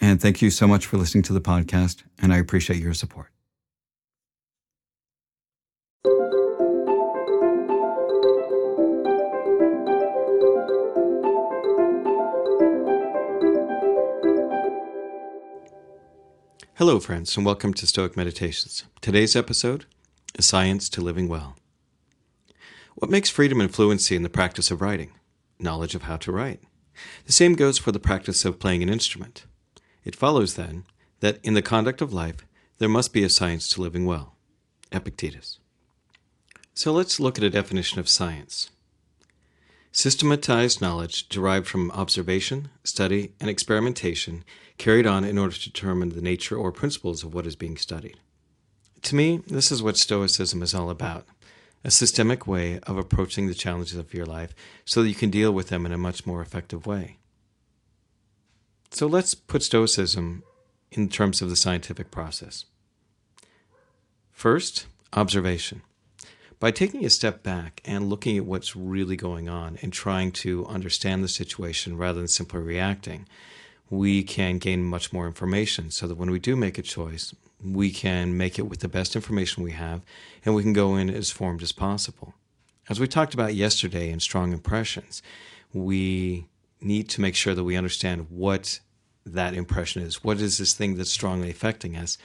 and thank you so much for listening to the podcast, and I appreciate your support. Hello, friends, and welcome to Stoic Meditations. Today's episode is Science to Living Well. What makes freedom and fluency in the practice of writing? Knowledge of how to write. The same goes for the practice of playing an instrument. It follows, then, that in the conduct of life there must be a science to living well. Epictetus. So let's look at a definition of science. Systematized knowledge derived from observation, study, and experimentation carried on in order to determine the nature or principles of what is being studied. To me, this is what Stoicism is all about a systemic way of approaching the challenges of your life so that you can deal with them in a much more effective way. So let's put Stoicism in terms of the scientific process. First, observation. By taking a step back and looking at what's really going on and trying to understand the situation rather than simply reacting, we can gain much more information so that when we do make a choice, we can make it with the best information we have and we can go in as formed as possible. As we talked about yesterday in Strong Impressions, we need to make sure that we understand what that impression is. What is this thing that's strongly affecting us?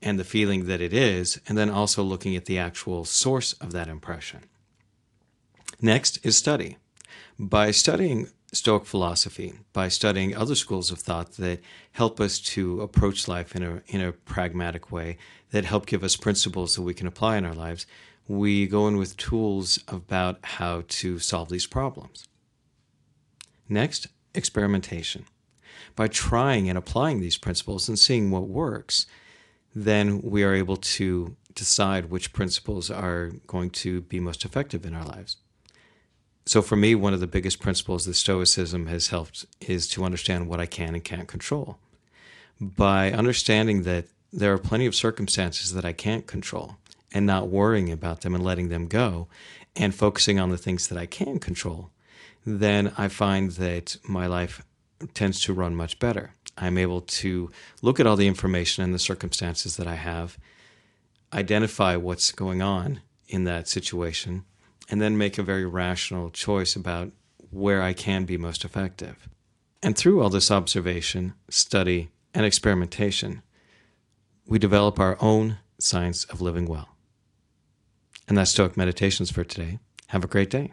And the feeling that it is, and then also looking at the actual source of that impression. Next is study. By studying Stoic philosophy, by studying other schools of thought that help us to approach life in a, in a pragmatic way, that help give us principles that we can apply in our lives, we go in with tools about how to solve these problems. Next, experimentation. By trying and applying these principles and seeing what works, then we are able to decide which principles are going to be most effective in our lives. So, for me, one of the biggest principles that Stoicism has helped is to understand what I can and can't control. By understanding that there are plenty of circumstances that I can't control and not worrying about them and letting them go and focusing on the things that I can control, then I find that my life tends to run much better. I'm able to look at all the information and the circumstances that I have, identify what's going on in that situation, and then make a very rational choice about where I can be most effective. And through all this observation, study, and experimentation, we develop our own science of living well. And that's Stoic Meditations for today. Have a great day.